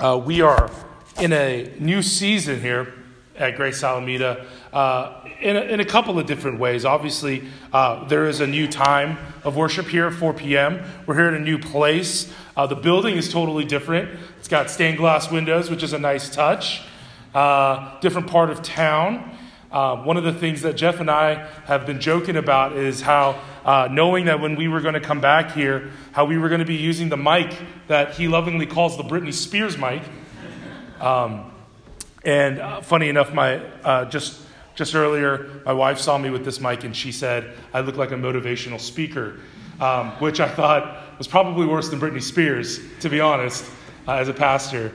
Uh, we are in a new season here at Grace Alameda uh, in, a, in a couple of different ways. Obviously, uh, there is a new time of worship here at 4 p.m. We're here in a new place. Uh, the building is totally different. It's got stained glass windows, which is a nice touch. Uh, different part of town. Uh, one of the things that Jeff and I have been joking about is how, uh, knowing that when we were going to come back here, how we were going to be using the mic that he lovingly calls the Britney Spears mic. Um, and uh, funny enough, my uh, just just earlier, my wife saw me with this mic and she said I look like a motivational speaker, um, which I thought was probably worse than Britney Spears, to be honest, uh, as a pastor.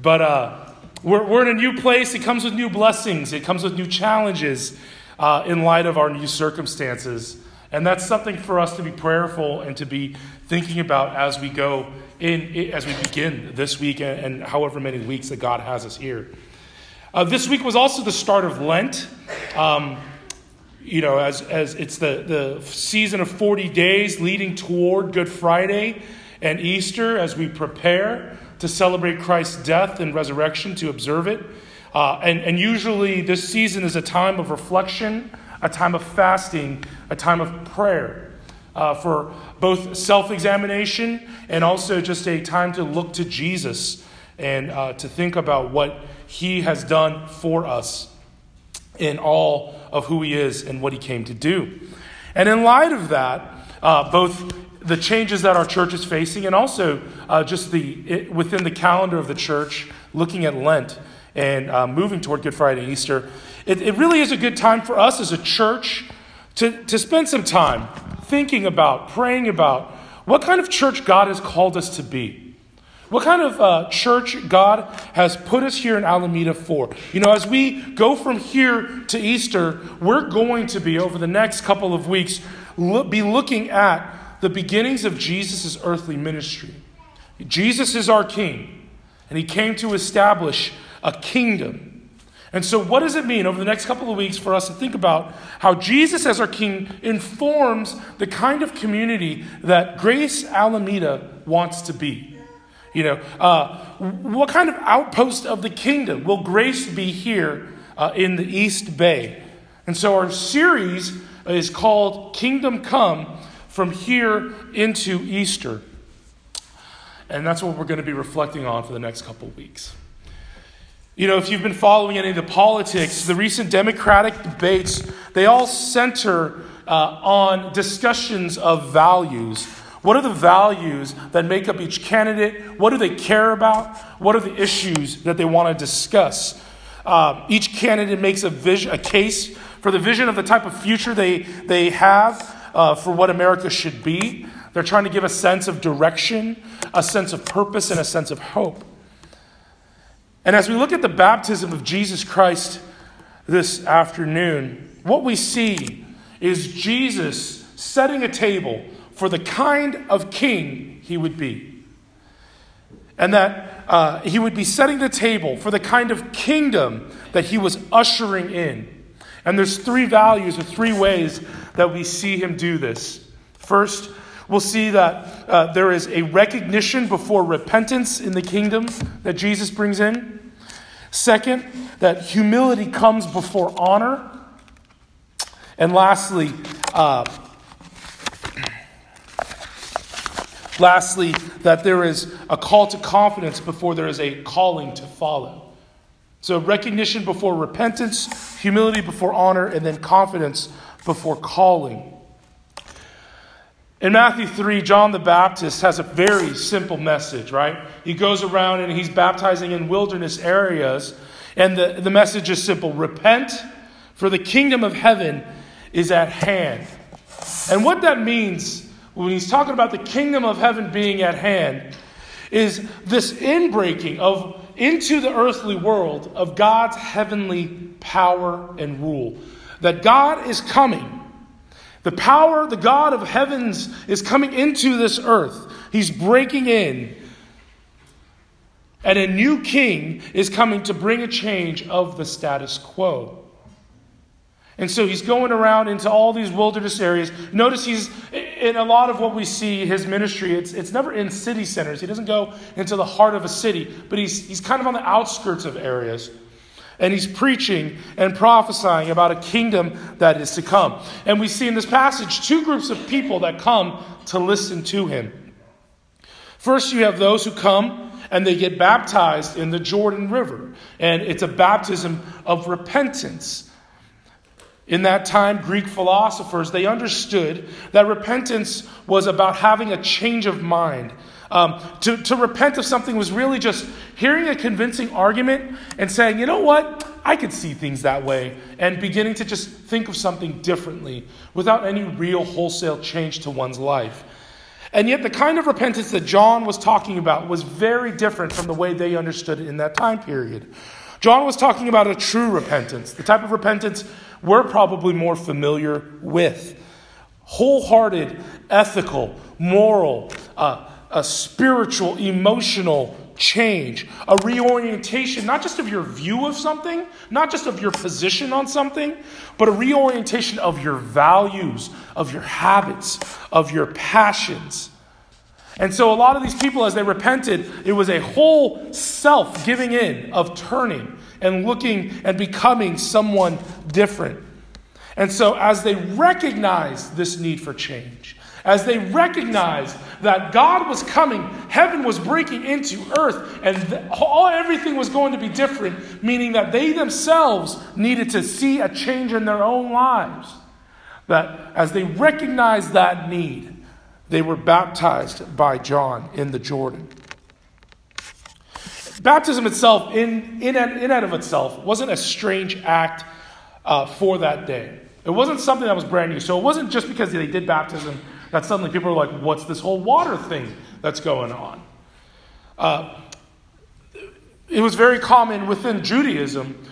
But uh, we're, we're in a new place. It comes with new blessings, it comes with new challenges uh, in light of our new circumstances. And that's something for us to be prayerful and to be thinking about as we go in, as we begin this week and, and however many weeks that God has us here. Uh, this week was also the start of Lent. Um, you know, as, as it's the, the season of 40 days leading toward Good Friday and Easter as we prepare to celebrate Christ's death and resurrection, to observe it. Uh, and, and usually, this season is a time of reflection, a time of fasting, a time of prayer uh, for both self examination and also just a time to look to Jesus and uh, to think about what he has done for us in all of who he is and what he came to do. And in light of that, uh, both the changes that our church is facing and also uh, just the it, within the calendar of the church, looking at Lent and uh, moving toward Good Friday and Easter, it, it really is a good time for us as a church to, to spend some time thinking about, praying about what kind of church God has called us to be. What kind of uh, church God has put us here in Alameda for? You know, as we go from here to Easter, we're going to be, over the next couple of weeks, be looking at the beginnings of Jesus' earthly ministry. Jesus is our king, and he came to establish a kingdom. And so, what does it mean over the next couple of weeks for us to think about how Jesus, as our king, informs the kind of community that Grace Alameda wants to be? You know, uh, what kind of outpost of the kingdom will Grace be here uh, in the East Bay? And so, our series is called Kingdom Come from here into Easter. And that's what we're going to be reflecting on for the next couple weeks. You know, if you've been following any of the politics, the recent Democratic debates, they all center uh, on discussions of values. What are the values that make up each candidate? What do they care about? What are the issues that they want to discuss? Uh, each candidate makes a, vision, a case for the vision of the type of future they, they have uh, for what America should be. They're trying to give a sense of direction, a sense of purpose, and a sense of hope. And as we look at the baptism of Jesus Christ this afternoon, what we see is Jesus setting a table for the kind of king he would be. And that uh, he would be setting the table for the kind of kingdom that he was ushering in. And there's three values or three ways that we see him do this. First, we'll see that uh, there is a recognition before repentance in the kingdom that Jesus brings in. Second, that humility comes before honor. And lastly, uh, lastly, that there is a call to confidence before there is a calling to follow. So, recognition before repentance, humility before honor, and then confidence before calling. In Matthew 3, John the Baptist has a very simple message, right? He goes around and he's baptizing in wilderness areas, and the, the message is simple repent, for the kingdom of heaven is at hand. And what that means when he's talking about the kingdom of heaven being at hand is this inbreaking of into the earthly world of God's heavenly power and rule. That God is coming. The power, the God of heavens, is coming into this earth. He's breaking in. And a new king is coming to bring a change of the status quo. And so he's going around into all these wilderness areas. Notice he's in a lot of what we see his ministry, it's, it's never in city centers. He doesn't go into the heart of a city, but he's, he's kind of on the outskirts of areas. And he's preaching and prophesying about a kingdom that is to come. And we see in this passage two groups of people that come to listen to him. First, you have those who come and they get baptized in the Jordan River. And it's a baptism of repentance. In that time, Greek philosophers, they understood that repentance was about having a change of mind. Um, to, to repent of something was really just hearing a convincing argument and saying, you know what, I could see things that way, and beginning to just think of something differently without any real wholesale change to one's life. And yet, the kind of repentance that John was talking about was very different from the way they understood it in that time period. John was talking about a true repentance, the type of repentance we're probably more familiar with. Wholehearted, ethical, moral, uh, a spiritual, emotional change, a reorientation, not just of your view of something, not just of your position on something, but a reorientation of your values, of your habits, of your passions. And so, a lot of these people, as they repented, it was a whole self giving in of turning and looking and becoming someone different. And so, as they recognized this need for change, as they recognized that God was coming, heaven was breaking into earth, and all, everything was going to be different, meaning that they themselves needed to see a change in their own lives. That as they recognized that need, they were baptized by John in the Jordan. Baptism itself, in, in, and, in and of itself, wasn't a strange act uh, for that day. It wasn't something that was brand new. So it wasn't just because they did baptism that suddenly people were like, what's this whole water thing that's going on? Uh, it was very common within Judaism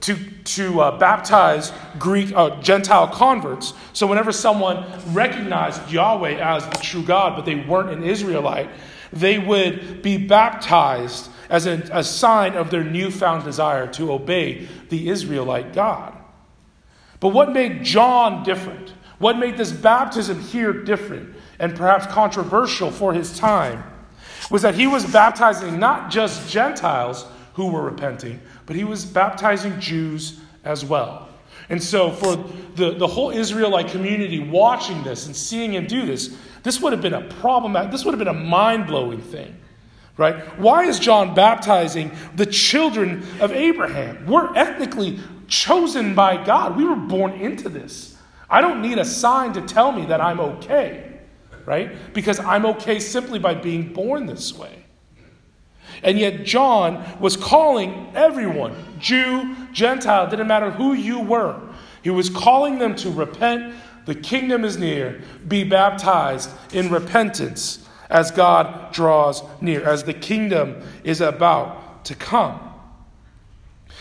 to, to uh, baptize Greek uh, Gentile converts. So whenever someone recognized Yahweh as the true God, but they weren't an Israelite, they would be baptized as a, a sign of their newfound desire to obey the Israelite God. But what made John different? What made this baptism here different and perhaps controversial for his time was that he was baptizing not just Gentiles who were repenting, but he was baptizing Jews as well. And so, for the, the whole Israelite community watching this and seeing him do this, this would have been a problem. This would have been a mind blowing thing, right? Why is John baptizing the children of Abraham? We're ethnically chosen by God. We were born into this. I don't need a sign to tell me that I'm okay, right? Because I'm okay simply by being born this way. And yet, John was calling everyone, Jew, Gentile, didn't matter who you were. He was calling them to repent. The kingdom is near. Be baptized in repentance as God draws near, as the kingdom is about to come.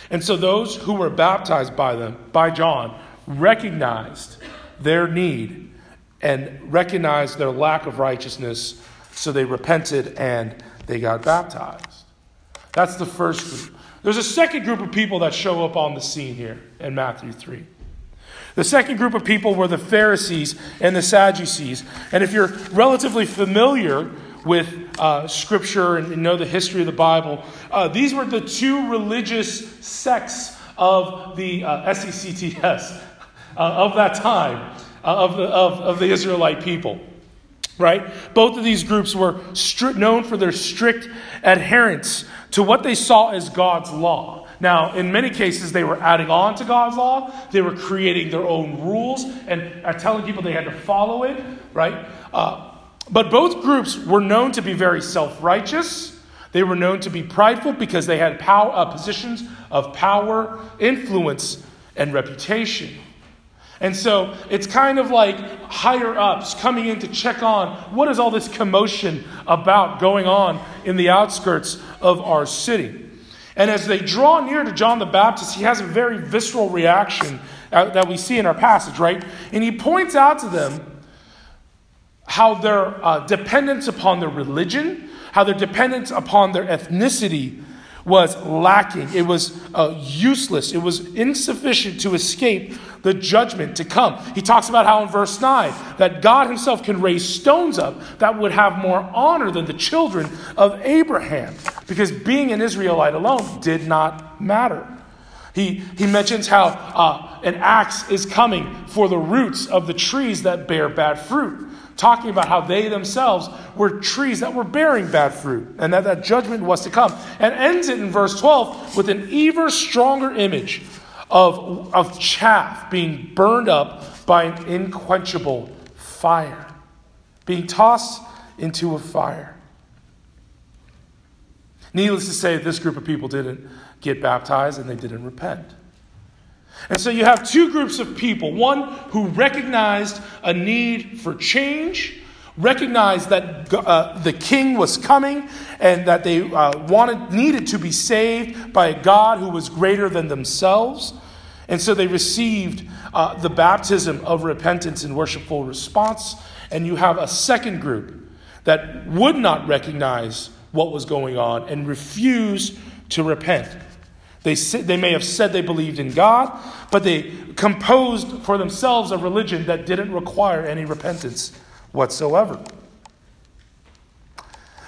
And so those who were baptized by them, by John, recognized their need and recognized their lack of righteousness, so they repented and they got baptized. That's the first group. There's a second group of people that show up on the scene here in Matthew 3. The second group of people were the Pharisees and the Sadducees. And if you're relatively familiar with uh, Scripture and know the history of the Bible, uh, these were the two religious sects of the uh, SECTS uh, of that time, uh, of, the, of, of the Israelite people right? Both of these groups were stri- known for their strict adherence to what they saw as God's law. Now, in many cases, they were adding on to God's law. They were creating their own rules and telling people they had to follow it, right? Uh, but both groups were known to be very self righteous. They were known to be prideful because they had power, uh, positions of power, influence, and reputation. And so it's kind of like higher ups coming in to check on what is all this commotion about going on in the outskirts of our city. And as they draw near to John the Baptist, he has a very visceral reaction uh, that we see in our passage, right? And he points out to them how their uh, dependence upon their religion, how their dependence upon their ethnicity was lacking. It was uh, useless. It was insufficient to escape the judgment to come. He talks about how in verse 9 that God himself can raise stones up that would have more honor than the children of Abraham because being an Israelite alone did not matter. He, he mentions how uh, an axe is coming for the roots of the trees that bear bad fruit talking about how they themselves were trees that were bearing bad fruit and that that judgment was to come. And ends it in verse 12 with an even stronger image of, of chaff being burned up by an inquenchable fire, being tossed into a fire. Needless to say, this group of people didn't get baptized and they didn't repent. And so you have two groups of people one who recognized a need for change, recognized that uh, the king was coming, and that they uh, wanted, needed to be saved by a God who was greater than themselves. And so they received uh, the baptism of repentance and worshipful response. And you have a second group that would not recognize what was going on and refused to repent. They, they may have said they believed in God, but they composed for themselves a religion that didn't require any repentance whatsoever.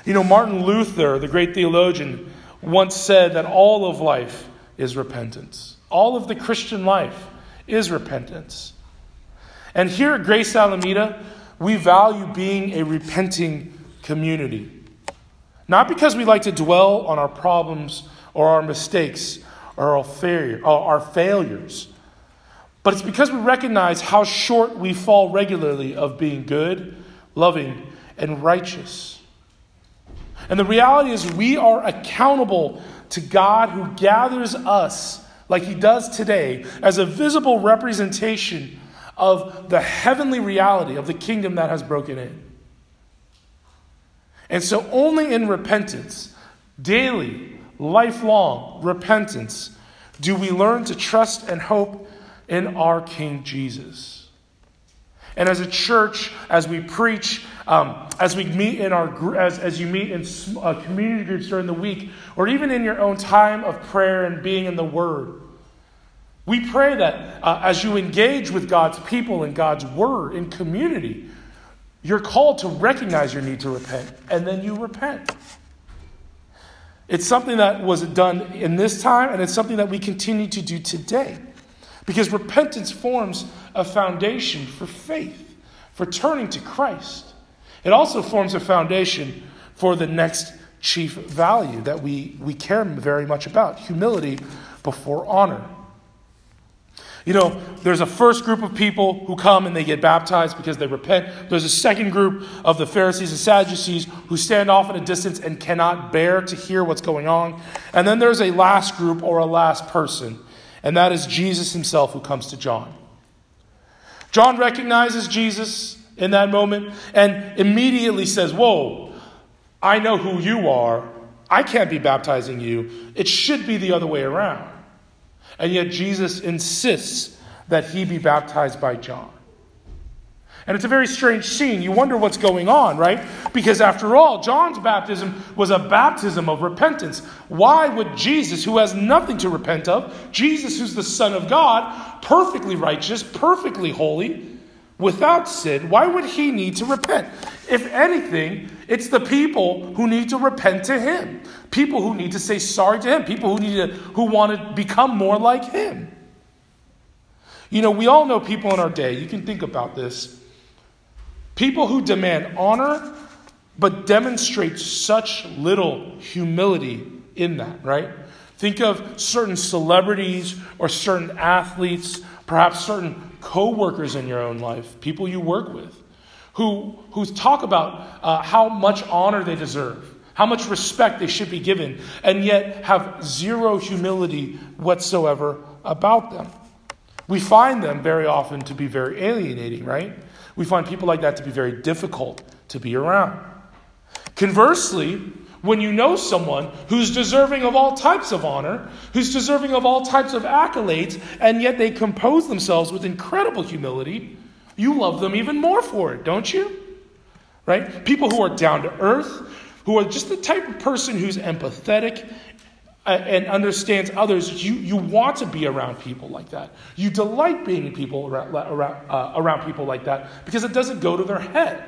You know, Martin Luther, the great theologian, once said that all of life is repentance. All of the Christian life is repentance. And here at Grace Alameda, we value being a repenting community. Not because we like to dwell on our problems or our mistakes, or our, failure, our failures. But it's because we recognize how short we fall regularly of being good, loving, and righteous. And the reality is, we are accountable to God who gathers us, like He does today, as a visible representation of the heavenly reality of the kingdom that has broken in. And so, only in repentance, daily, lifelong repentance do we learn to trust and hope in our King Jesus. And as a church, as we preach, um, as we meet in our as, as you meet in uh, community groups during the week, or even in your own time of prayer and being in the Word, we pray that uh, as you engage with God's people and God's Word in community, you're called to recognize your need to repent, and then you repent. It's something that was done in this time, and it's something that we continue to do today. Because repentance forms a foundation for faith, for turning to Christ. It also forms a foundation for the next chief value that we, we care very much about humility before honor. You know, there's a first group of people who come and they get baptized because they repent. There's a second group of the Pharisees and Sadducees who stand off in a distance and cannot bear to hear what's going on. And then there's a last group or a last person, and that is Jesus himself who comes to John. John recognizes Jesus in that moment and immediately says, Whoa, I know who you are. I can't be baptizing you. It should be the other way around. And yet Jesus insists that he be baptized by John. And it's a very strange scene. You wonder what's going on, right? Because after all, John's baptism was a baptism of repentance. Why would Jesus, who has nothing to repent of, Jesus, who's the Son of God, perfectly righteous, perfectly holy, without sin, why would he need to repent? If anything, it's the people who need to repent to him. People who need to say sorry to him. People who need to, who want to become more like him. You know, we all know people in our day. You can think about this. People who demand honor but demonstrate such little humility in that, right? Think of certain celebrities or certain athletes, perhaps certain co-workers in your own life, people you work with, who, who talk about uh, how much honor they deserve, how much respect they should be given, and yet have zero humility whatsoever about them. We find them very often to be very alienating, right? We find people like that to be very difficult to be around. Conversely, when you know someone who's deserving of all types of honor, who's deserving of all types of accolades, and yet they compose themselves with incredible humility, you love them even more for it, don't you? Right? People who are down to earth, who are just the type of person who's empathetic and understands others, you, you want to be around people like that. You delight being people around, around, uh, around people like that because it doesn't go to their head.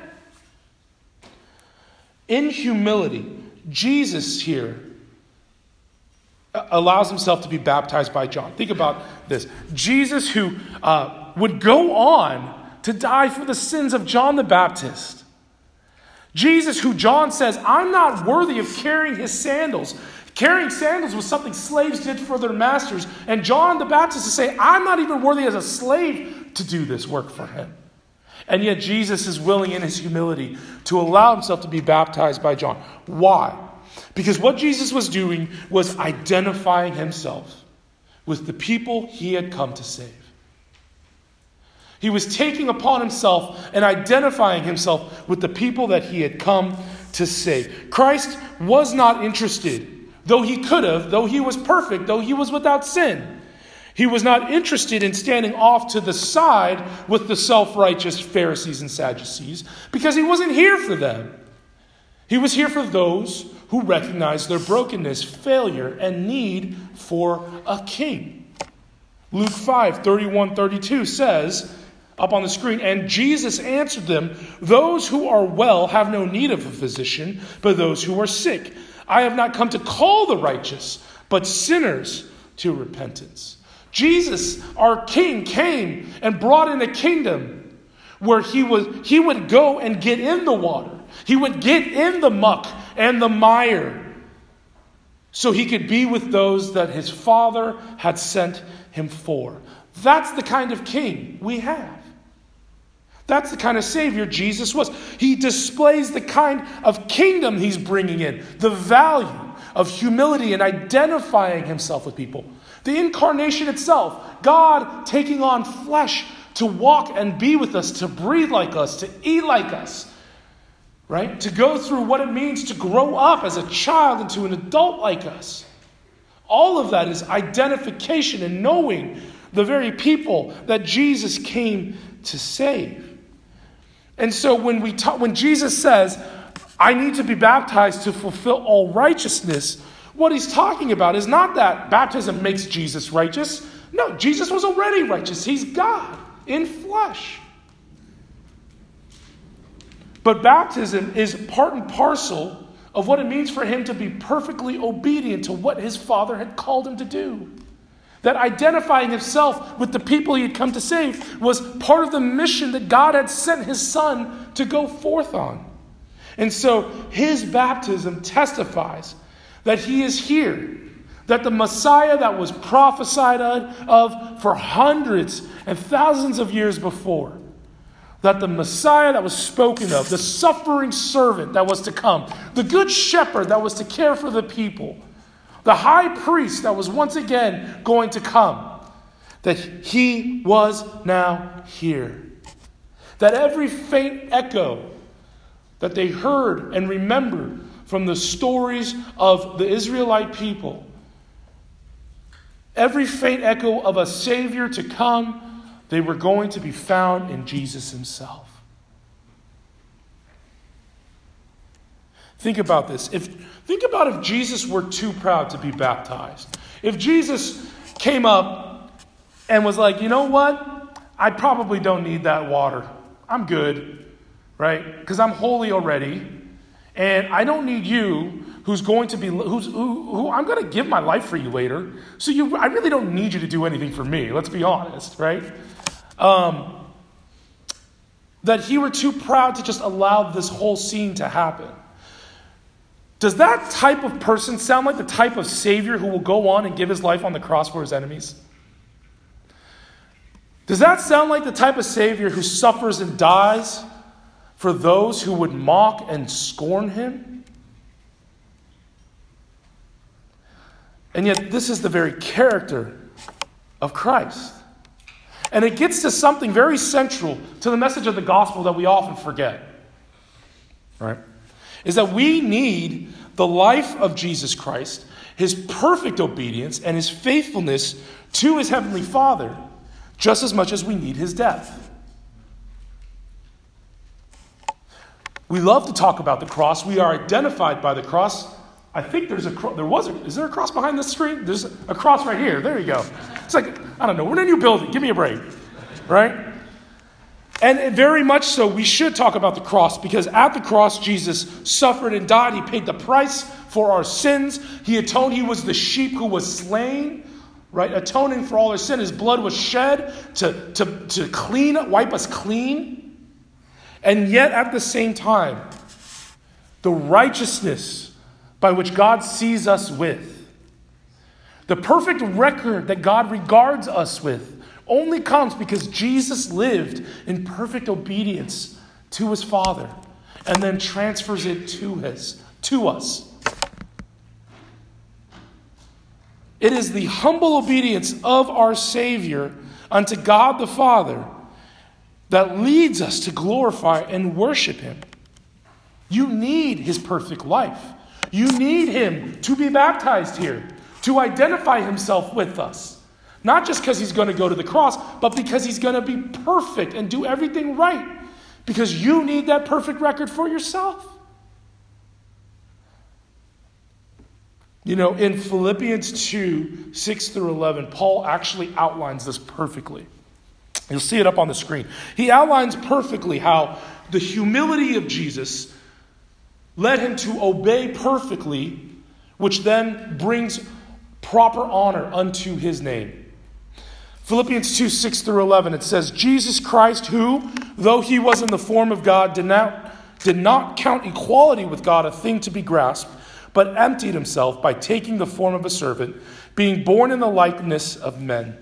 In humility, Jesus here uh, allows himself to be baptized by John. Think about this Jesus, who uh, would go on to die for the sins of John the Baptist. Jesus, who John says, I'm not worthy of carrying his sandals. Carrying sandals was something slaves did for their masters. And John the Baptist is saying, I'm not even worthy as a slave to do this work for him. And yet Jesus is willing in his humility to allow himself to be baptized by John. Why? Because what Jesus was doing was identifying himself with the people he had come to save. He was taking upon himself and identifying himself with the people that he had come to save. Christ was not interested Though he could have, though he was perfect, though he was without sin, he was not interested in standing off to the side with the self righteous Pharisees and Sadducees because he wasn't here for them. He was here for those who recognized their brokenness, failure, and need for a king. Luke 5 31 32 says, up on the screen, and Jesus answered them, Those who are well have no need of a physician, but those who are sick. I have not come to call the righteous, but sinners to repentance. Jesus, our King, came and brought in a kingdom where he, was, he would go and get in the water. He would get in the muck and the mire so he could be with those that his Father had sent him for. That's the kind of king we have. That's the kind of Savior Jesus was. He displays the kind of kingdom he's bringing in, the value of humility and identifying himself with people. The incarnation itself, God taking on flesh to walk and be with us, to breathe like us, to eat like us, right? To go through what it means to grow up as a child into an adult like us. All of that is identification and knowing the very people that Jesus came to save. And so when, we when Jesus says, I need to be baptized to fulfill all righteousness, what he's talking about is not that baptism makes Jesus righteous. No, Jesus was already righteous. He's God in flesh. But baptism is part and parcel of what it means for him to be perfectly obedient to what his Father had called him to do. That identifying himself with the people he had come to save was part of the mission that God had sent his son to go forth on. And so his baptism testifies that he is here, that the Messiah that was prophesied of for hundreds and thousands of years before, that the Messiah that was spoken of, the suffering servant that was to come, the good shepherd that was to care for the people, the high priest that was once again going to come, that he was now here. That every faint echo that they heard and remembered from the stories of the Israelite people, every faint echo of a Savior to come, they were going to be found in Jesus himself. Think about this. If think about if Jesus were too proud to be baptized. If Jesus came up and was like, "You know what? I probably don't need that water. I'm good." Right? Cuz I'm holy already. And I don't need you who's going to be who's who, who I'm going to give my life for you later. So you I really don't need you to do anything for me. Let's be honest, right? Um, that he were too proud to just allow this whole scene to happen. Does that type of person sound like the type of Savior who will go on and give his life on the cross for his enemies? Does that sound like the type of Savior who suffers and dies for those who would mock and scorn him? And yet, this is the very character of Christ. And it gets to something very central to the message of the gospel that we often forget. Right? Is that we need the life of Jesus Christ, his perfect obedience, and his faithfulness to his heavenly Father just as much as we need his death. We love to talk about the cross. We are identified by the cross. I think there's a there was a, is there a cross behind the screen? There's a cross right here. There you go. It's like I don't know. We're in a new building. Give me a break, right? And very much so, we should talk about the cross because at the cross, Jesus suffered and died. He paid the price for our sins. He atoned. He was the sheep who was slain, right? Atoning for all our sin. His blood was shed to, to, to clean, wipe us clean. And yet, at the same time, the righteousness by which God sees us with, the perfect record that God regards us with, only comes because Jesus lived in perfect obedience to his Father and then transfers it to, his, to us. It is the humble obedience of our Savior unto God the Father that leads us to glorify and worship Him. You need His perfect life. You need Him to be baptized here, to identify Himself with us. Not just because he's going to go to the cross, but because he's going to be perfect and do everything right. Because you need that perfect record for yourself. You know, in Philippians 2 6 through 11, Paul actually outlines this perfectly. You'll see it up on the screen. He outlines perfectly how the humility of Jesus led him to obey perfectly, which then brings proper honor unto his name. Philippians 2 6 through 11, it says, Jesus Christ, who, though he was in the form of God, did not, did not count equality with God a thing to be grasped, but emptied himself by taking the form of a servant, being born in the likeness of men.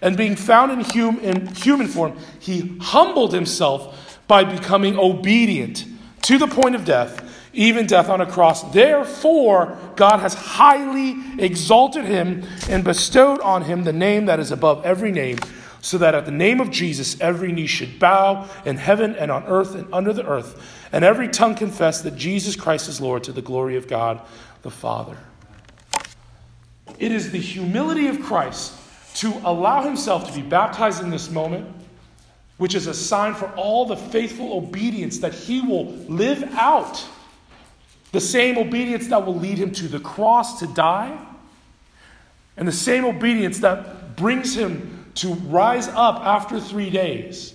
And being found in, hum, in human form, he humbled himself by becoming obedient to the point of death even death on a cross. Therefore, God has highly exalted him and bestowed on him the name that is above every name, so that at the name of Jesus every knee should bow in heaven and on earth and under the earth, and every tongue confess that Jesus Christ is Lord to the glory of God the Father. It is the humility of Christ to allow himself to be baptized in this moment which is a sign for all the faithful obedience that he will live out the same obedience that will lead him to the cross to die, and the same obedience that brings him to rise up after three days,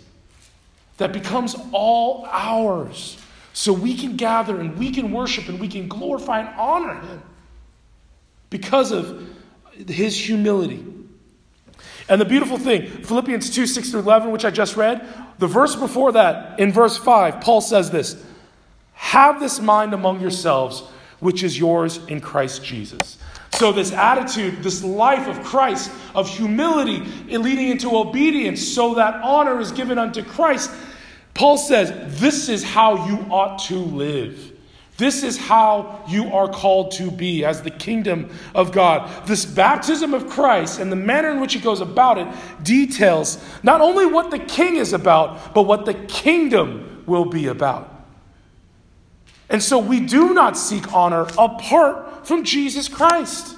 that becomes all ours. So we can gather and we can worship and we can glorify and honor him because of his humility. And the beautiful thing, Philippians 2 6 through 11, which I just read, the verse before that, in verse 5, Paul says this have this mind among yourselves, which is yours in Christ Jesus. So, this attitude, this life of Christ, of humility, leading into obedience, so that honor is given unto Christ, Paul says, This is how you ought to live. This is how you are called to be as the kingdom of God. This baptism of Christ and the manner in which he goes about it details not only what the king is about, but what the kingdom will be about. And so we do not seek honor apart from Jesus Christ.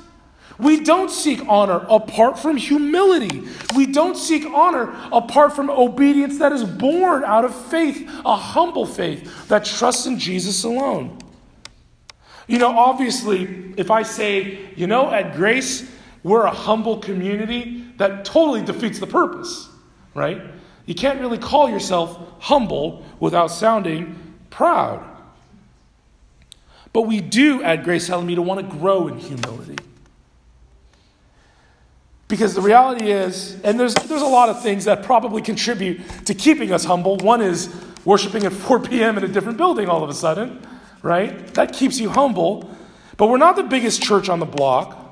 We don't seek honor apart from humility. We don't seek honor apart from obedience that is born out of faith, a humble faith that trusts in Jesus alone. You know, obviously, if I say, you know, at Grace, we're a humble community, that totally defeats the purpose, right? You can't really call yourself humble without sounding proud. But we do at Grace Alameda want to grow in humility. Because the reality is, and there's, there's a lot of things that probably contribute to keeping us humble. One is worshiping at 4 p.m. in a different building all of a sudden, right? That keeps you humble. But we're not the biggest church on the block.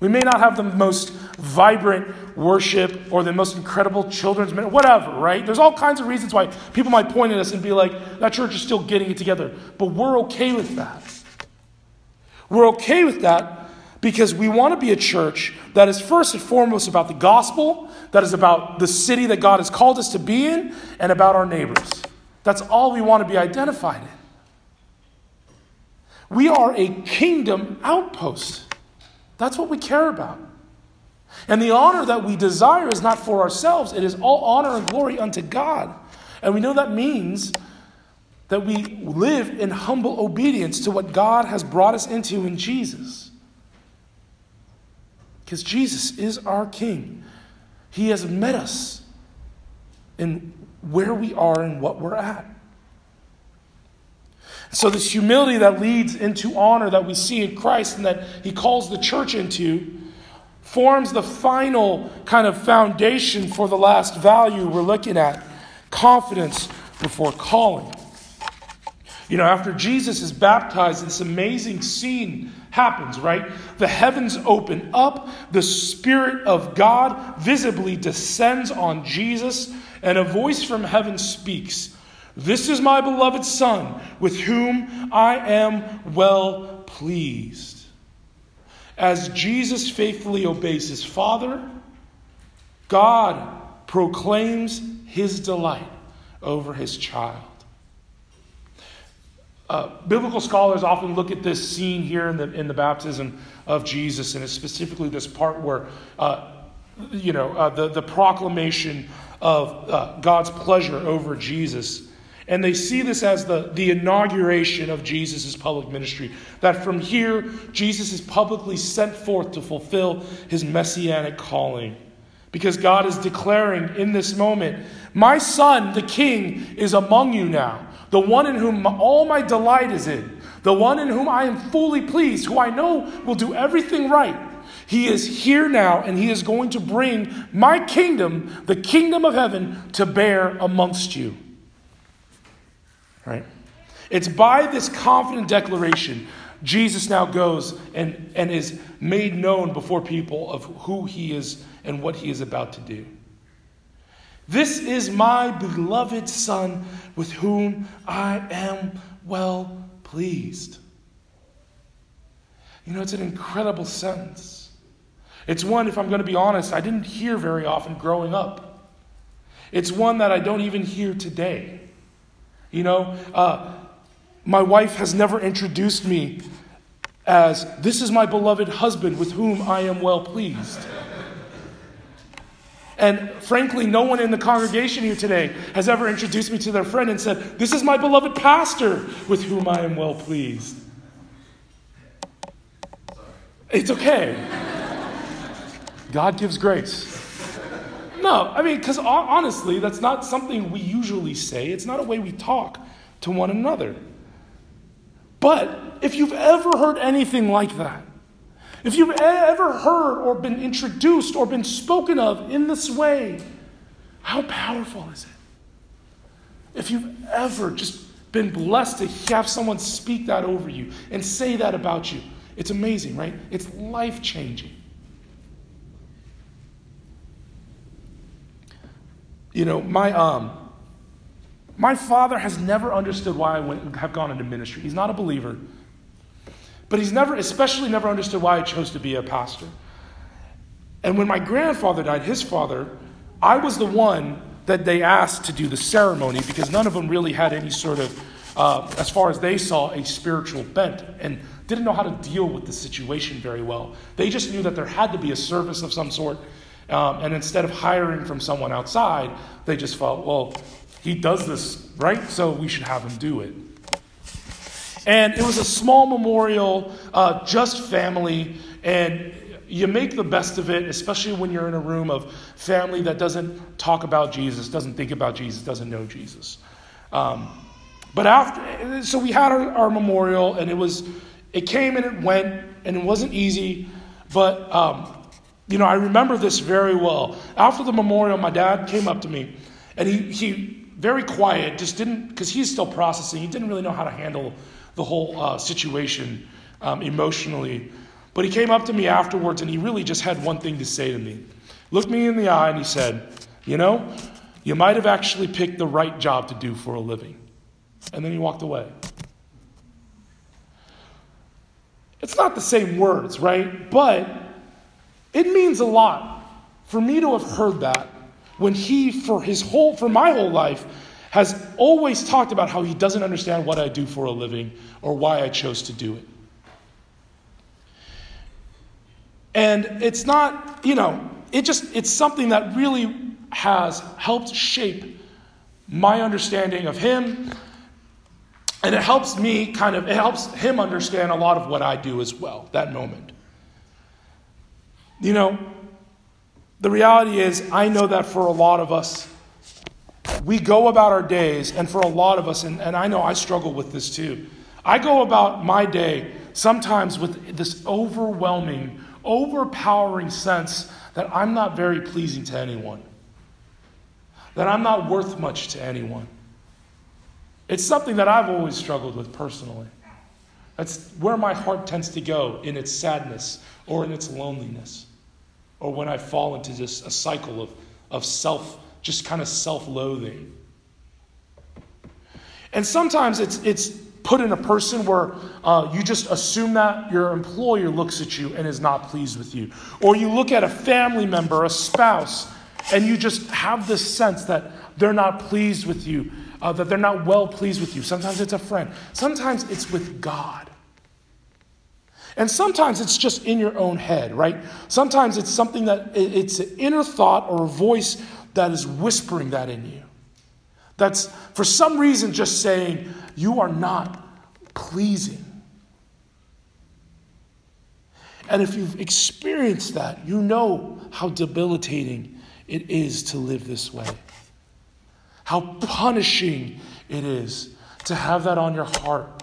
We may not have the most vibrant worship or the most incredible children's ministry, whatever, right? There's all kinds of reasons why people might point at us and be like, that church is still getting it together. But we're okay with that. We're okay with that because we want to be a church that is first and foremost about the gospel, that is about the city that God has called us to be in, and about our neighbors. That's all we want to be identified in. We are a kingdom outpost. That's what we care about. And the honor that we desire is not for ourselves, it is all honor and glory unto God. And we know that means that we live in humble obedience to what God has brought us into in Jesus. Because Jesus is our King. He has met us in where we are and what we're at. So, this humility that leads into honor that we see in Christ and that he calls the church into forms the final kind of foundation for the last value we're looking at confidence before calling. You know, after Jesus is baptized, this amazing scene happens, right? The heavens open up, the Spirit of God visibly descends on Jesus, and a voice from heaven speaks This is my beloved Son, with whom I am well pleased. As Jesus faithfully obeys his Father, God proclaims his delight over his child. Uh, biblical scholars often look at this scene here in the, in the baptism of Jesus, and it's specifically this part where, uh, you know, uh, the, the proclamation of uh, God's pleasure over Jesus and they see this as the, the inauguration of Jesus' public ministry. That from here, Jesus is publicly sent forth to fulfill his messianic calling. Because God is declaring in this moment, My son, the king, is among you now, the one in whom all my delight is in, the one in whom I am fully pleased, who I know will do everything right. He is here now, and he is going to bring my kingdom, the kingdom of heaven, to bear amongst you. Right? It's by this confident declaration Jesus now goes and, and is made known before people of who he is and what he is about to do. This is my beloved Son with whom I am well pleased. You know, it's an incredible sentence. It's one, if I'm going to be honest, I didn't hear very often growing up. It's one that I don't even hear today. You know, uh, my wife has never introduced me as this is my beloved husband with whom I am well pleased. And frankly, no one in the congregation here today has ever introduced me to their friend and said, This is my beloved pastor with whom I am well pleased. It's okay. God gives grace. No, I mean, because honestly, that's not something we usually say. It's not a way we talk to one another. But if you've ever heard anything like that, if you've ever heard or been introduced or been spoken of in this way, how powerful is it? If you've ever just been blessed to have someone speak that over you and say that about you, it's amazing, right? It's life changing. You know, my, um, my father has never understood why I went, have gone into ministry. He's not a believer. But he's never, especially never understood why I chose to be a pastor. And when my grandfather died, his father, I was the one that they asked to do the ceremony because none of them really had any sort of, uh, as far as they saw, a spiritual bent and didn't know how to deal with the situation very well. They just knew that there had to be a service of some sort um, and instead of hiring from someone outside, they just felt, well, he does this, right? So we should have him do it. And it was a small memorial, uh, just family, and you make the best of it, especially when you're in a room of family that doesn't talk about Jesus, doesn't think about Jesus, doesn't know Jesus. Um, but after, so we had our, our, memorial, and it was, it came and it went, and it wasn't easy, but um, you know, I remember this very well. After the memorial, my dad came up to me and he, he very quiet, just didn't, because he's still processing, he didn't really know how to handle the whole uh, situation um, emotionally. But he came up to me afterwards and he really just had one thing to say to me. Looked me in the eye and he said, You know, you might have actually picked the right job to do for a living. And then he walked away. It's not the same words, right? But it means a lot for me to have heard that when he, for his whole, for my whole life, has always talked about how he doesn't understand what I do for a living or why I chose to do it. And it's not, you know, it just, it's something that really has helped shape my understanding of him And it helps me kind of, it helps him understand a lot of what I do as well, that moment. You know, the reality is, I know that for a lot of us, we go about our days, and for a lot of us, and, and I know I struggle with this too. I go about my day sometimes with this overwhelming, overpowering sense that I'm not very pleasing to anyone, that I'm not worth much to anyone. It's something that I've always struggled with personally. That's where my heart tends to go in its sadness or in its loneliness, or when I fall into just a cycle of, of self, just kind of self loathing. And sometimes it's, it's put in a person where uh, you just assume that your employer looks at you and is not pleased with you. Or you look at a family member, a spouse, and you just have this sense that they're not pleased with you uh, that they're not well pleased with you. Sometimes it's a friend, sometimes it's with God. And sometimes it's just in your own head, right? Sometimes it's something that it's an inner thought or a voice that is whispering that in you. That's for some reason just saying, you are not pleasing. And if you've experienced that, you know how debilitating it is to live this way how punishing it is to have that on your heart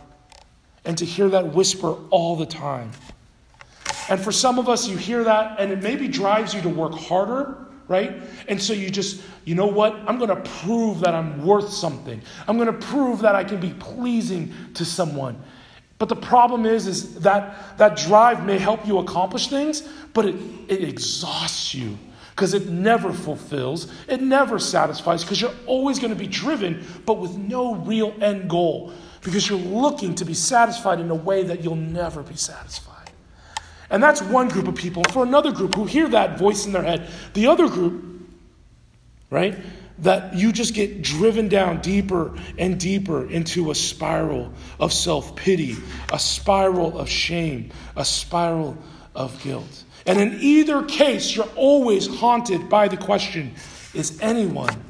and to hear that whisper all the time. And for some of us, you hear that and it maybe drives you to work harder, right? And so you just, you know what? I'm going to prove that I'm worth something. I'm going to prove that I can be pleasing to someone. But the problem is, is that that drive may help you accomplish things, but it, it exhausts you because it never fulfills, it never satisfies, because you're always going to be driven, but with no real end goal, because you're looking to be satisfied in a way that you'll never be satisfied. And that's one group of people. For another group who hear that voice in their head, the other group, right, that you just get driven down deeper and deeper into a spiral of self pity, a spiral of shame, a spiral of guilt. And in either case, you're always haunted by the question is anyone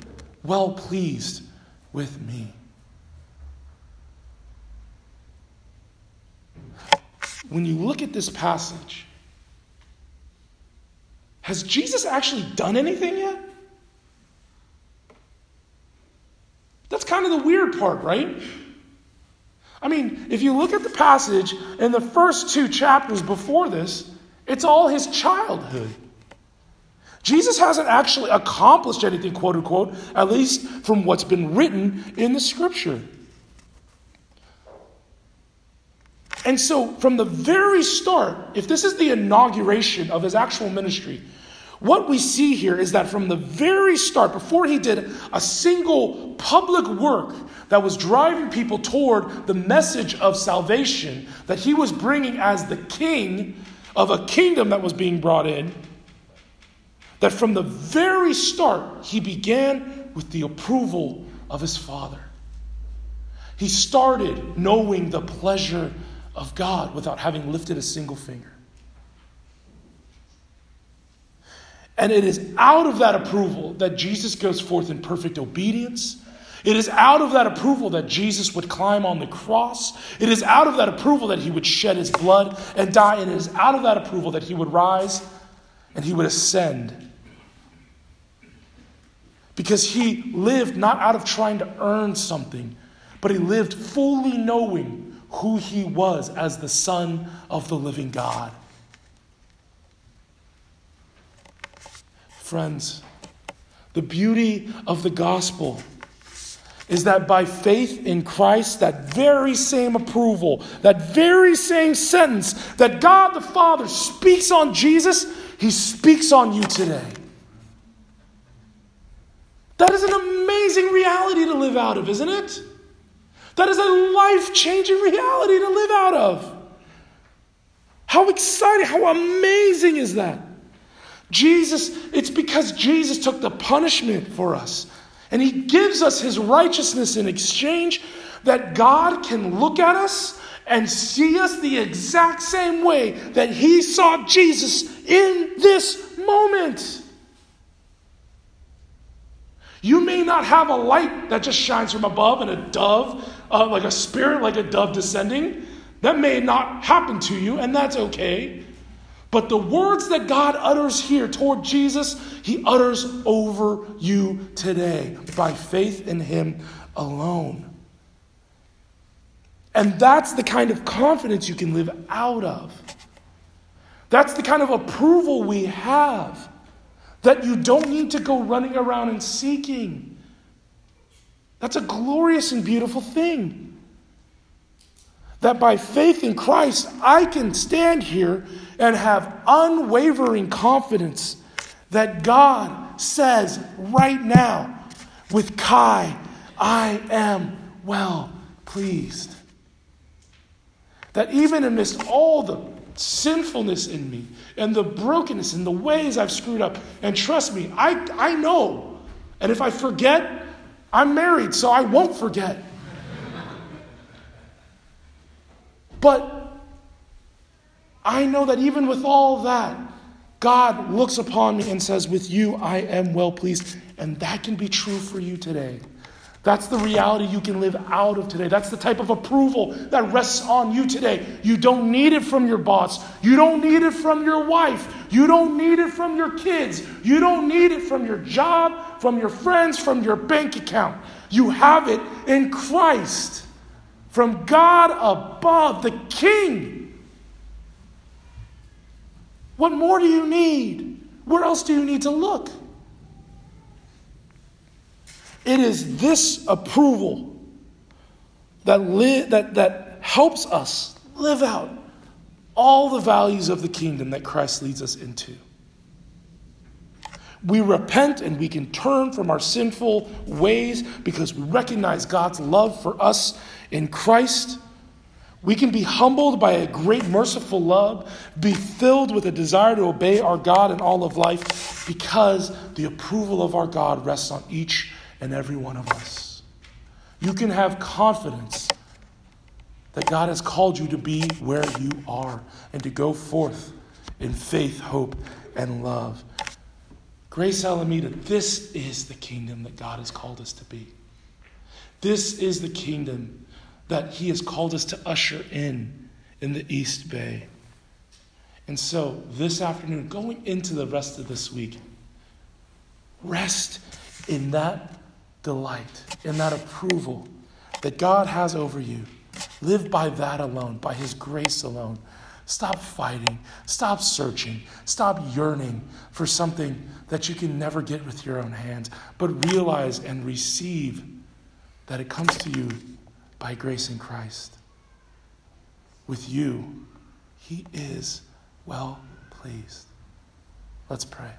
well pleased with me? When you look at this passage, has Jesus actually done anything yet? That's kind of the weird part, right? I mean, if you look at the passage in the first two chapters before this, it's all his childhood. Jesus hasn't actually accomplished anything, quote unquote, at least from what's been written in the scripture. And so, from the very start, if this is the inauguration of his actual ministry, what we see here is that from the very start, before he did a single public work that was driving people toward the message of salvation that he was bringing as the king of a kingdom that was being brought in, that from the very start, he began with the approval of his Father. He started knowing the pleasure of God without having lifted a single finger. And it is out of that approval that Jesus goes forth in perfect obedience it is out of that approval that Jesus would climb on the cross. It is out of that approval that he would shed his blood and die. And it is out of that approval that he would rise and he would ascend. Because he lived not out of trying to earn something, but he lived fully knowing who he was as the Son of the living God. Friends, the beauty of the gospel is that by faith in Christ, that very same approval, that very same sentence that God the Father speaks on Jesus, He speaks on you today. That is an amazing reality to live out of, isn't it? That is a life changing reality to live out of. How exciting, how amazing is that? Jesus, it's because Jesus took the punishment for us and he gives us his righteousness in exchange that God can look at us and see us the exact same way that he saw Jesus in this moment. You may not have a light that just shines from above and a dove uh, like a spirit, like a dove descending. That may not happen to you, and that's okay. But the words that God utters here toward Jesus, He utters over you today by faith in Him alone. And that's the kind of confidence you can live out of. That's the kind of approval we have that you don't need to go running around and seeking. That's a glorious and beautiful thing. That by faith in Christ, I can stand here and have unwavering confidence that God says right now, with Kai, I am well pleased. That even amidst all the sinfulness in me and the brokenness and the ways I've screwed up, and trust me, I, I know. And if I forget, I'm married, so I won't forget. But I know that even with all that, God looks upon me and says, With you I am well pleased. And that can be true for you today. That's the reality you can live out of today. That's the type of approval that rests on you today. You don't need it from your boss. You don't need it from your wife. You don't need it from your kids. You don't need it from your job, from your friends, from your bank account. You have it in Christ from God above, the King. What more do you need? Where else do you need to look? It is this approval that, li- that, that helps us live out all the values of the kingdom that Christ leads us into. We repent and we can turn from our sinful ways because we recognize God's love for us in Christ. We can be humbled by a great merciful love, be filled with a desire to obey our God in all of life because the approval of our God rests on each and every one of us. You can have confidence that God has called you to be where you are and to go forth in faith, hope, and love. Grace Alameda, this is the kingdom that God has called us to be. This is the kingdom that He has called us to usher in in the East Bay. And so, this afternoon, going into the rest of this week, rest in that delight, in that approval that God has over you. Live by that alone, by His grace alone. Stop fighting. Stop searching. Stop yearning for something that you can never get with your own hands, but realize and receive that it comes to you by grace in Christ. With you, He is well pleased. Let's pray.